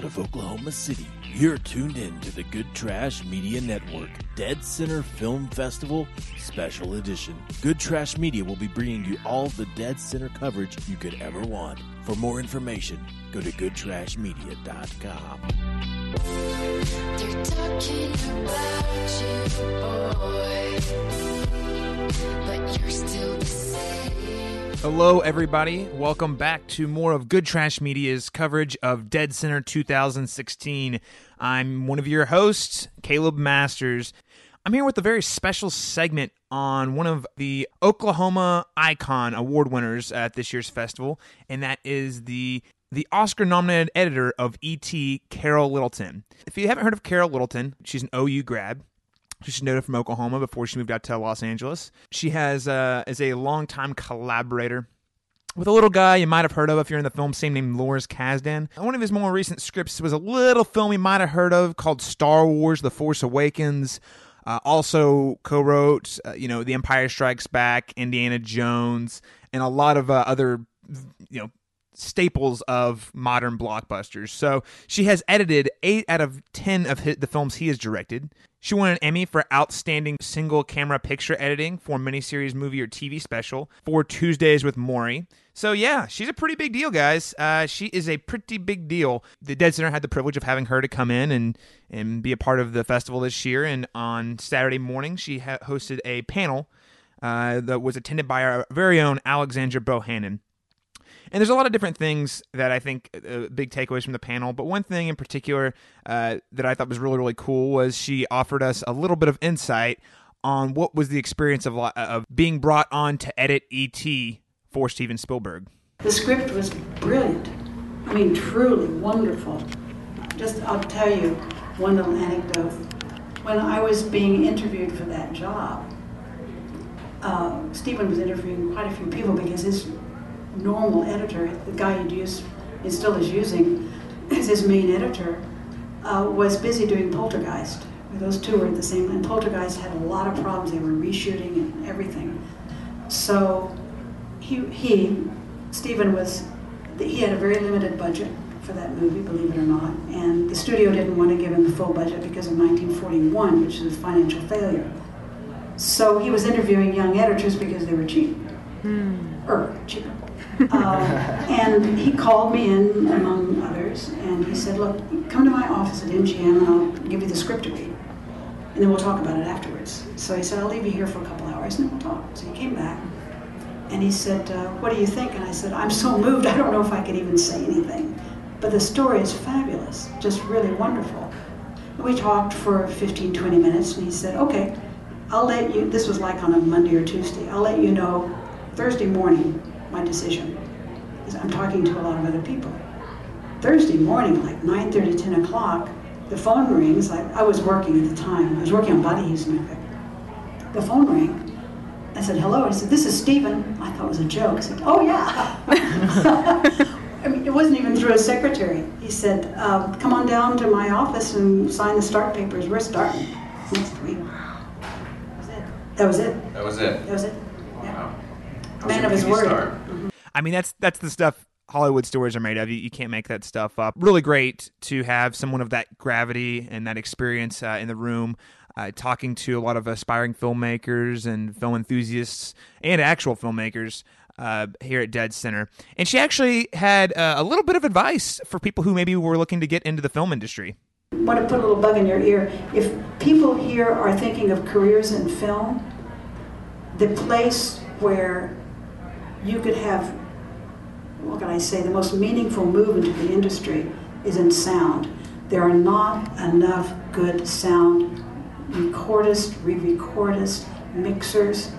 out of Oklahoma City. You're tuned in to the Good Trash Media Network Dead Center Film Festival Special Edition. Good Trash Media will be bringing you all the Dead Center coverage you could ever want. For more information, go to goodtrashmedia.com. They're talking about Hello, everybody. Welcome back to more of Good Trash Media's coverage of Dead Center 2016. I'm one of your hosts, Caleb Masters. I'm here with a very special segment on one of the Oklahoma Icon Award winners at this year's festival, and that is the the Oscar nominated editor of E.T., Carol Littleton. If you haven't heard of Carol Littleton, she's an OU grad. She's noted from Oklahoma before she moved out to Los Angeles. She has uh, is a longtime collaborator with a little guy you might have heard of if you're in the film scene named Lawrence Kasdan. One of his more recent scripts was a little film you might have heard of called Star Wars: The Force Awakens. Uh, also co-wrote, uh, you know, The Empire Strikes Back, Indiana Jones, and a lot of uh, other, you know, staples of modern blockbusters. So she has edited eight out of ten of his, the films he has directed. She won an Emmy for Outstanding Single Camera Picture Editing for miniseries, movie, or TV special for Tuesdays with Morrie. So yeah, she's a pretty big deal, guys. Uh, she is a pretty big deal. The Dead Center had the privilege of having her to come in and and be a part of the festival this year. And on Saturday morning, she ha- hosted a panel uh, that was attended by our very own Alexandra Bohannon. And there's a lot of different things that I think uh, big takeaways from the panel. But one thing in particular uh, that I thought was really, really cool was she offered us a little bit of insight on what was the experience of, of being brought on to edit E.T. for Steven Spielberg. The script was brilliant. I mean, truly wonderful. Just, I'll tell you one little anecdote. When I was being interviewed for that job, uh, Steven was interviewing quite a few people because his normal editor, the guy he'd used and still is using as his main editor, uh, was busy doing Poltergeist. Those two were at the same time. Poltergeist had a lot of problems. They were reshooting and everything. So he, he Steven was, he had a very limited budget for that movie, believe it or not, and the studio didn't want to give him the full budget because of 1941, which is a financial failure. So he was interviewing young editors because they were cheap, or cheaper. Um, and he called me in, among others, and he said, "Look, come to my office at MGM, and I'll give you the script to read, and then we'll talk about it afterwards." So he said, "I'll leave you here for a couple hours, and then we'll talk." So he came back, and he said, uh, What do you think? And I said, I'm so moved, I don't know if I could even say anything. But the story is fabulous, just really wonderful. We talked for 15, 20 minutes, and he said, Okay, I'll let you, this was like on a Monday or Tuesday, I'll let you know Thursday morning my decision. Because I'm talking to a lot of other people. Thursday morning, like 9 30, 10 o'clock, the phone rings. I, I was working at the time, I was working on Body Heat The phone rang. I said, hello. He said, this is Steven. I thought it was a joke. I said, oh, yeah. I mean, it wasn't even through a secretary. He said, uh, come on down to my office and sign the start papers. We're starting next week. That was it. That was it. That was it. Yeah. Wow. Man of his word. start? I mean, that's that's the stuff Hollywood stories are made of. You, you can't make that stuff up. Really great to have someone of that gravity and that experience uh, in the room, uh, talking to a lot of aspiring filmmakers and film enthusiasts and actual filmmakers. Uh, here at Dead Center, and she actually had uh, a little bit of advice for people who maybe were looking to get into the film industry. want to put a little bug in your ear. If people here are thinking of careers in film, the place where you could have, what can I say, the most meaningful move into the industry is in sound. There are not enough good sound recordists, re-recordists, mixers.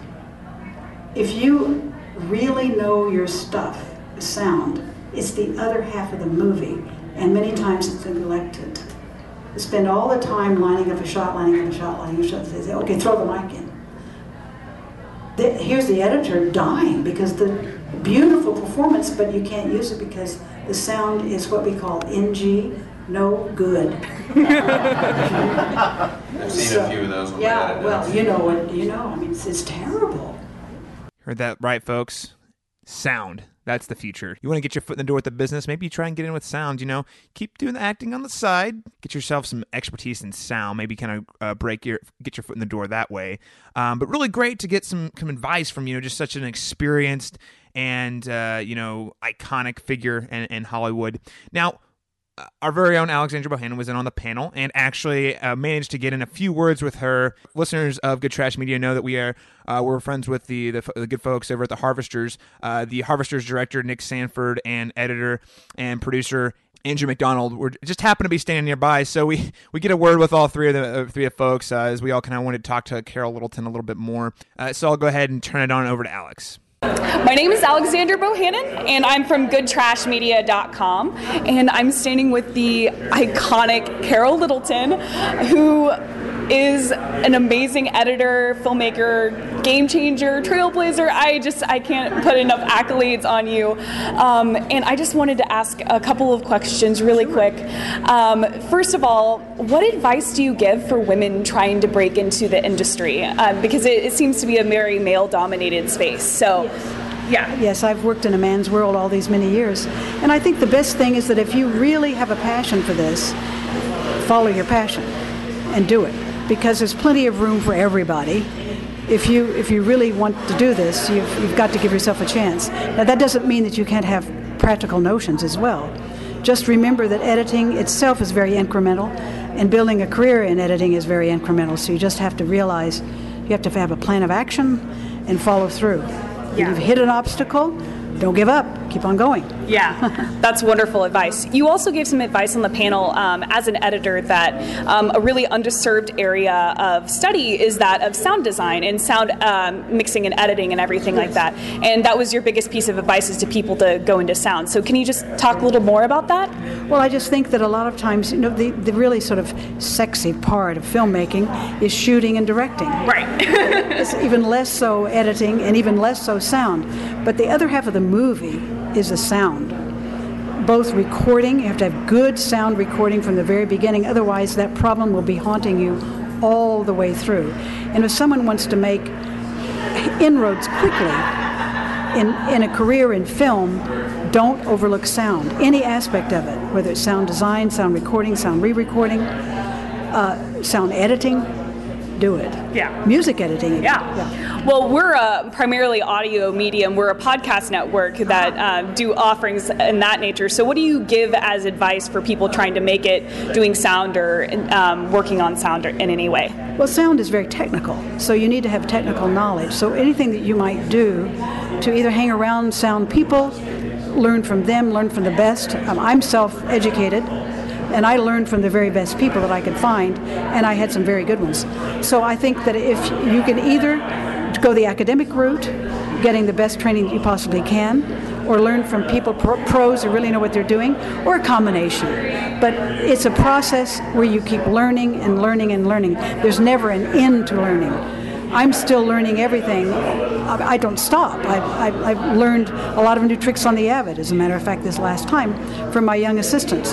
If you really know your stuff, sound, it's the other half of the movie, and many times it's neglected. They spend all the time lining up a shot, lining up a shot, lining up a shot. They say, okay, throw the mic in. The, here's the editor dying because the beautiful performance, but you can't use it because the sound is what we call NG, no good. I've seen a few of those. Yeah, well, you know what, you know, I mean, it's, it's terrible. Heard that right, folks? Sound. That's the future. You want to get your foot in the door with the business, maybe you try and get in with sound, you know. Keep doing the acting on the side. Get yourself some expertise in sound, maybe kind of uh, break your get your foot in the door that way. Um, but really great to get some some advice from you know just such an experienced and uh, you know iconic figure in, in Hollywood. Now, our very own Alexandra Bohannon was in on the panel and actually uh, managed to get in a few words with her. Listeners of Good Trash Media know that we are uh, we're friends with the, the the good folks over at the Harvesters. Uh, the Harvesters director Nick Sanford and editor and producer Andrew McDonald were just happened to be standing nearby, so we we get a word with all three of the uh, three of folks uh, as we all kind of wanted to talk to Carol Littleton a little bit more. Uh, so I'll go ahead and turn it on over to Alex. My name is Alexandra Bohannon, and I'm from GoodTrashMedia.com. And I'm standing with the iconic Carol Littleton, who is an amazing editor, filmmaker, game changer, trailblazer. I just I can't put enough accolades on you. Um, and I just wanted to ask a couple of questions really quick. Um, first of all, what advice do you give for women trying to break into the industry? Um, because it, it seems to be a very male-dominated space. So. Yeah. Yes, I've worked in a man's world all these many years. And I think the best thing is that if you really have a passion for this, follow your passion and do it because there's plenty of room for everybody. If you if you really want to do this, you've, you've got to give yourself a chance. Now that doesn't mean that you can't have practical notions as well. Just remember that editing itself is very incremental, and building a career in editing is very incremental. So you just have to realize you have to have a plan of action and follow through. Yeah. If you've hit an obstacle, don't give up. Keep on going. Yeah, that's wonderful advice. You also gave some advice on the panel um, as an editor that um, a really underserved area of study is that of sound design and sound um, mixing and editing and everything like that. And that was your biggest piece of advice is to people to go into sound. So can you just talk a little more about that? Well, I just think that a lot of times, you know, the, the really sort of sexy part of filmmaking is shooting and directing. Right. It's even less so editing and even less so sound. But the other half of the movie is a sound. Both recording, you have to have good sound recording from the very beginning, otherwise, that problem will be haunting you all the way through. And if someone wants to make inroads quickly in, in a career in film, don't overlook sound, any aspect of it, whether it's sound design, sound recording, sound re recording, uh, sound editing, do it. Yeah. Music editing. even. Yeah. Well, we're a primarily audio medium. We're a podcast network that uh, do offerings in that nature. So, what do you give as advice for people trying to make it doing sound or um, working on sound in any way? Well, sound is very technical, so you need to have technical knowledge. So anything that you might do to either hang around sound people, learn from them, learn from the best. Um, I'm self-educated, and I learned from the very best people that I could find, and I had some very good ones. So I think that if you can either go the academic route, getting the best training you possibly can, or learn from people, pro- pros who really know what they're doing, or a combination. But it's a process where you keep learning and learning and learning. There's never an end to learning. I'm still learning everything. I I don't stop. I've, I've, I've learned a lot of new tricks on the Avid, as a matter of fact, this last time from my young assistants.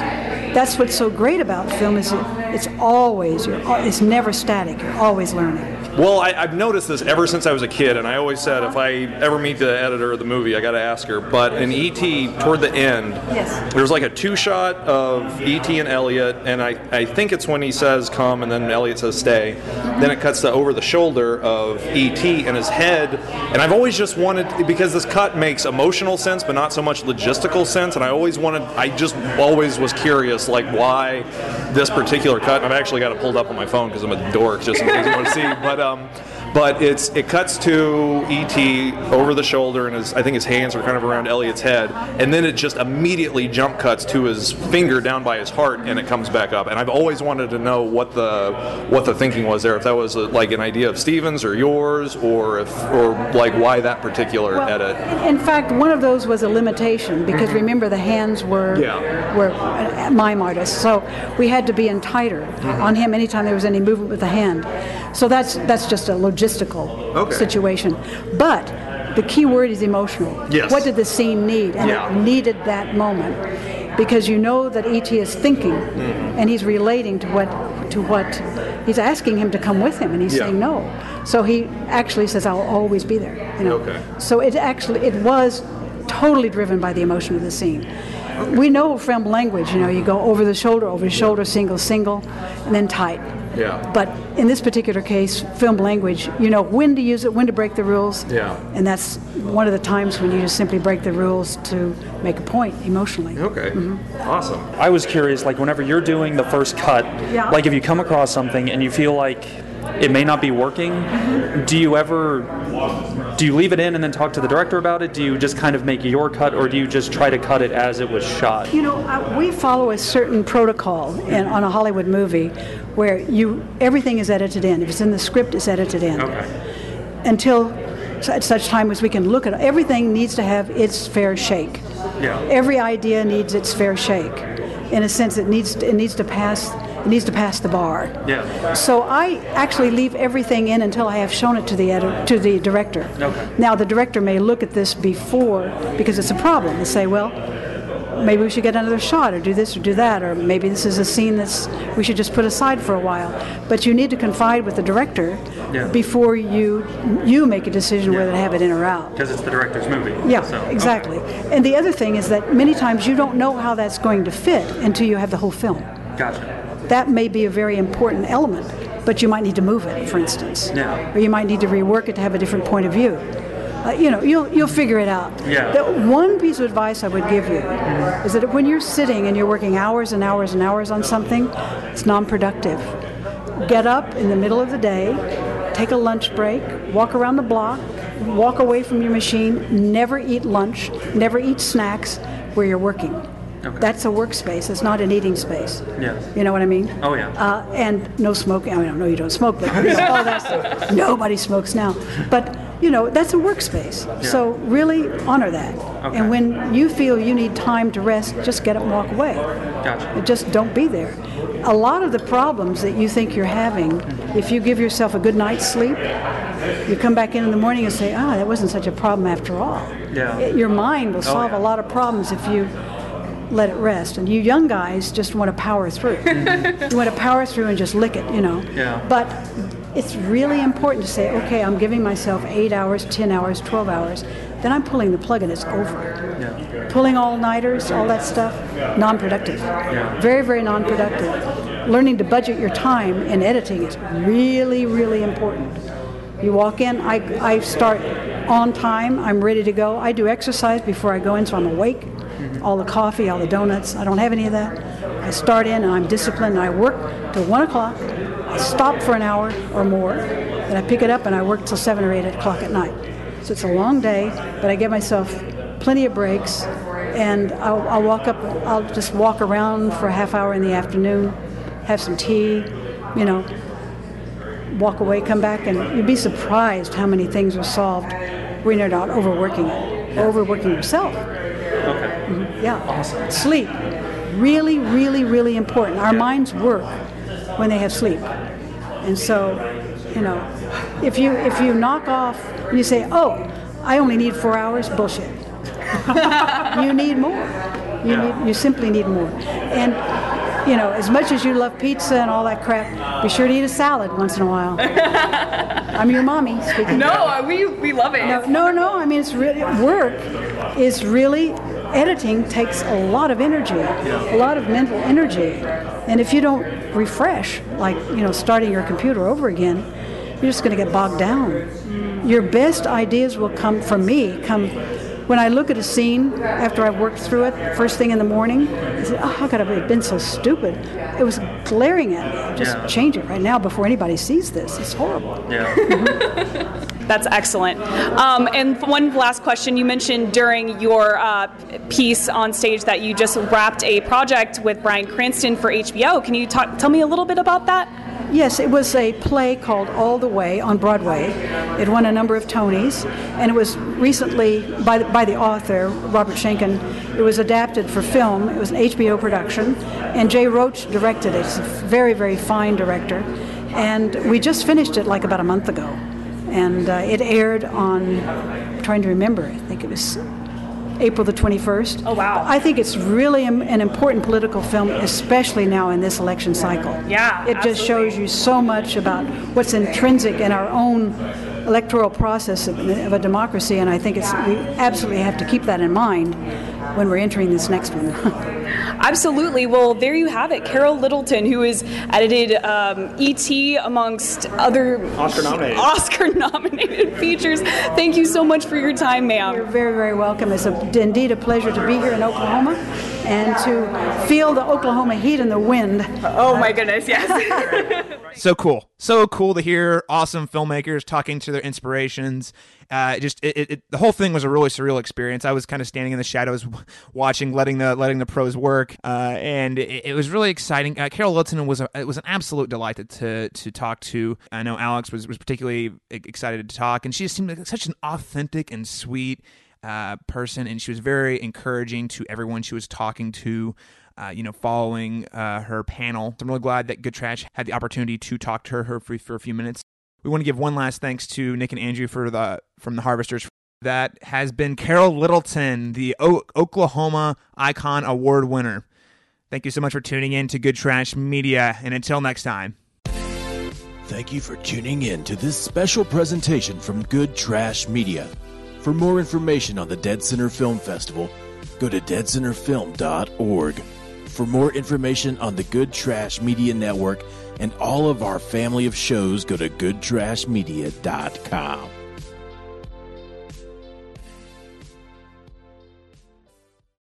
That's what's so great about film is it, it's always, you're, it's never static. You're always learning. Well, I, I've noticed this ever since I was a kid, and I always said if uh-huh. I ever meet the editor of the movie, I got to ask her. But in E.T., toward the end, Yes. there's like a two shot of E.T. and Elliott, and I, I think it's when he says come and then Elliott says stay. Then it cuts to over the shoulder of E.T. and his head. And I've always just wanted, because this cut makes emotional sense, but not so much logistical sense, and I always wanted, I just always was curious, like why this particular cut. And I've actually got it pulled up on my phone because I'm a dork, just in case you want to see. But uh, um, but it's it cuts to E.T. over the shoulder, and his I think his hands are kind of around Elliott's head, and then it just immediately jump cuts to his finger down by his heart, and it comes back up. And I've always wanted to know what the what the thinking was there, if that was uh like an idea of Stevens or yours, or if or like why that particular Well, edit. In fact, one of those was a limitation because remember the hands were Yeah. were uh, mime artists, so we had to be in tighter on him anytime there was any movement with the hand. So that's that's just a logistical Okay. situation. But the key word is emotional. Yes. What did the scene need? And Yeah. it needed that moment because you know that ET is thinking Mm-hmm. and he's relating to what to what he's asking him to come with him and he's Yeah. saying no. So he actually says I'll always be there, you know. Okay. So it actually it was totally driven by the emotion of the scene. We know from language, you know, you go over the shoulder, over the shoulder, single, single, and then tight. Yeah. But in this particular case, film language, you know when to use it, when to break the rules. Yeah. And that's one of the times when you just simply break the rules to make a point emotionally. Okay. Mm-hmm. Awesome. I was curious, like whenever you're doing the first cut, Yeah. like if you come across something and you feel like it may not be working, do you ever do you leave it in and then talk to the director about it? Do you just kind of make your cut, or do you just try to cut it as it was shot? You know, uh, we follow a certain protocol in, on a Hollywood movie where you everything is edited in. If it's in the script, it's edited in. Okay. Until at such time as we can look at it. Everything needs to have its fair shake. Yeah. Every idea needs its fair shake. In a sense, it needs it needs to pass it needs to pass the bar. Yeah. So I actually leave everything in until I have shown it to the edit- to the director. Okay. Now the director may look at this before because it's a problem and say, well, maybe we should get another shot or do this or do that or maybe this is a scene that's we should just put aside for a while. But you need to confide with the director Yeah. before you you make a decision whether to have it in or out. Because it's the director's movie. Yeah, so- exactly. And the other thing is that many times you don't know how that's going to fit until you have the whole film. Gotcha. That may be a very important element, but you might need to move it, for instance. Yeah. Or you might need to rework it to have a different point of view. Uh, you know, you'll, you'll figure it out. Yeah. The one piece of advice I would give you is that when you're sitting and you're working hours and hours and hours on something, it's non-productive. Get up in the middle of the day, take a lunch break, walk around the block, walk away from your machine, never eat lunch, never eat snacks where you're working. That's a workspace. It's not an eating space. Yeah. You know what I mean? Oh, yeah. Uh, and no smoking. I mean, I know you don't smoke, but you know, all that stuff. Nobody smokes now. But you know, that's a workspace. So really honor that. Okay. And when you feel you need time to rest, just get up and walk away. Gotcha. Just don't be there. A lot of the problems that you think you're having, if you give yourself a good night's sleep, you come back in in the morning and say, ah, that wasn't such a problem after all. Yeah. It- your mind will solve yeah. a lot of problems if you let it rest. And you young guys just want to power through. you want to power through and just lick it, you know. Yeah. But it's really important to say, okay, I'm giving myself eight hours, 10 hours, 12 hours. Then I'm pulling the plug and it's over. Yeah. Pulling all nighters, all that stuff, non productive. Yeah. Very, very non productive. Learning to budget your time in editing is really, really important. You walk in, I, I start on time, I'm ready to go. I do exercise before I go in, so I'm awake. All the coffee, all the donuts, I don't have any of that. I start in and I'm disciplined I work till 1 o'clock. I stop for an hour or more, then I pick it up and I work till 7 or 8 o'clock at night. So it's a long day, but I give myself plenty of breaks and I'll, I'll walk up, I'll just walk around for a half hour in the afternoon, have some tea, you know, walk away, come back, and you'd be surprised how many things are solved when you're not overworking it, overworking yourself. Okay. Yeah. Awesome. Sleep. Really, really, really important. Our minds work when they have sleep. And so, you know, if you if you knock off and you say, "Oh, I only need 4 hours," bullshit. you need more. You need you simply need more. And you know, as much as you love pizza and all that crap, be sure to eat a salad once in a while. I'm your mommy speaking. No, we, we love it. No, no, no. I mean, it's really work is really editing takes a lot of energy, a lot of mental energy, and if you don't refresh, like you know, starting your computer over again, you're just going to get bogged down. Your best ideas will come from me. Come when I look at a scene after I've worked through it, first thing in the morning. I say, "Oh, how could I have been so stupid?" It was glaring at me. Just Yeah. change it right now before anybody sees this. It's horrible. Yeah. That's excellent. Um, and one last question. You mentioned during your uh, piece on stage that you just wrapped a project with Bryan Cranston for HBO. Can you talk, tell me a little bit about that? Yes, it was a play called All the Way on Broadway. It won a number of Tonys, and it was recently, by the, by the author, Robert Schenkkan, it was adapted for film. It was an HBO production, and Jay Roach directed it. He's a very, very fine director. And we just finished it like about a month ago. And uh, it aired on, I'm trying to remember, I think it was April the 21st. Oh, wow. I think it's really an an important political film, especially now in this election cycle. Yeah, It just shows you so much about what's intrinsic in our own electoral process of, of a democracy, and I think it's we absolutely have to keep that in mind when we're entering this next one. Absolutely. Well, there you have it. Carol Littleton, who has edited um, E.T. amongst other Oscar nominated. Oscar nominated features. Thank you so much for your time, ma'am. You're very, very welcome. It's a, indeed a pleasure to be here in Oklahoma and to feel the Oklahoma heat and the wind. Oh my goodness, yes. So cool. So cool to hear awesome filmmakers talking to their inspirations. Uh, just it, it, it- the whole thing was a really surreal experience. I was kind of standing in the shadows, watching, letting the letting the pros work, uh, and it, it was really exciting. Uh, Carol Littleton was a, it was an absolute delight to, to talk to. I know Alex was was particularly excited to talk, and she just seemed like such an authentic and sweet uh, person, and she was very encouraging to everyone she was talking to uh, you know, following uh, her panel. So I'm really glad that Good Trash had the opportunity to talk to her for, for a few minutes. We want to give one last thanks to Nick and Andrew for the from the Harvesters. That has been Carol Littleton, the o- Oklahoma Icon Award winner. Thank you so much for tuning in to Good Trash Media, and until next time. Thank you for tuning in to this special presentation from Good Trash Media. For more information on the Dead Center Film Festival, go to deadcenterfilm.org. For more information on the Good Trash Media Network and all of our family of shows, go to goodtrashmedia.com.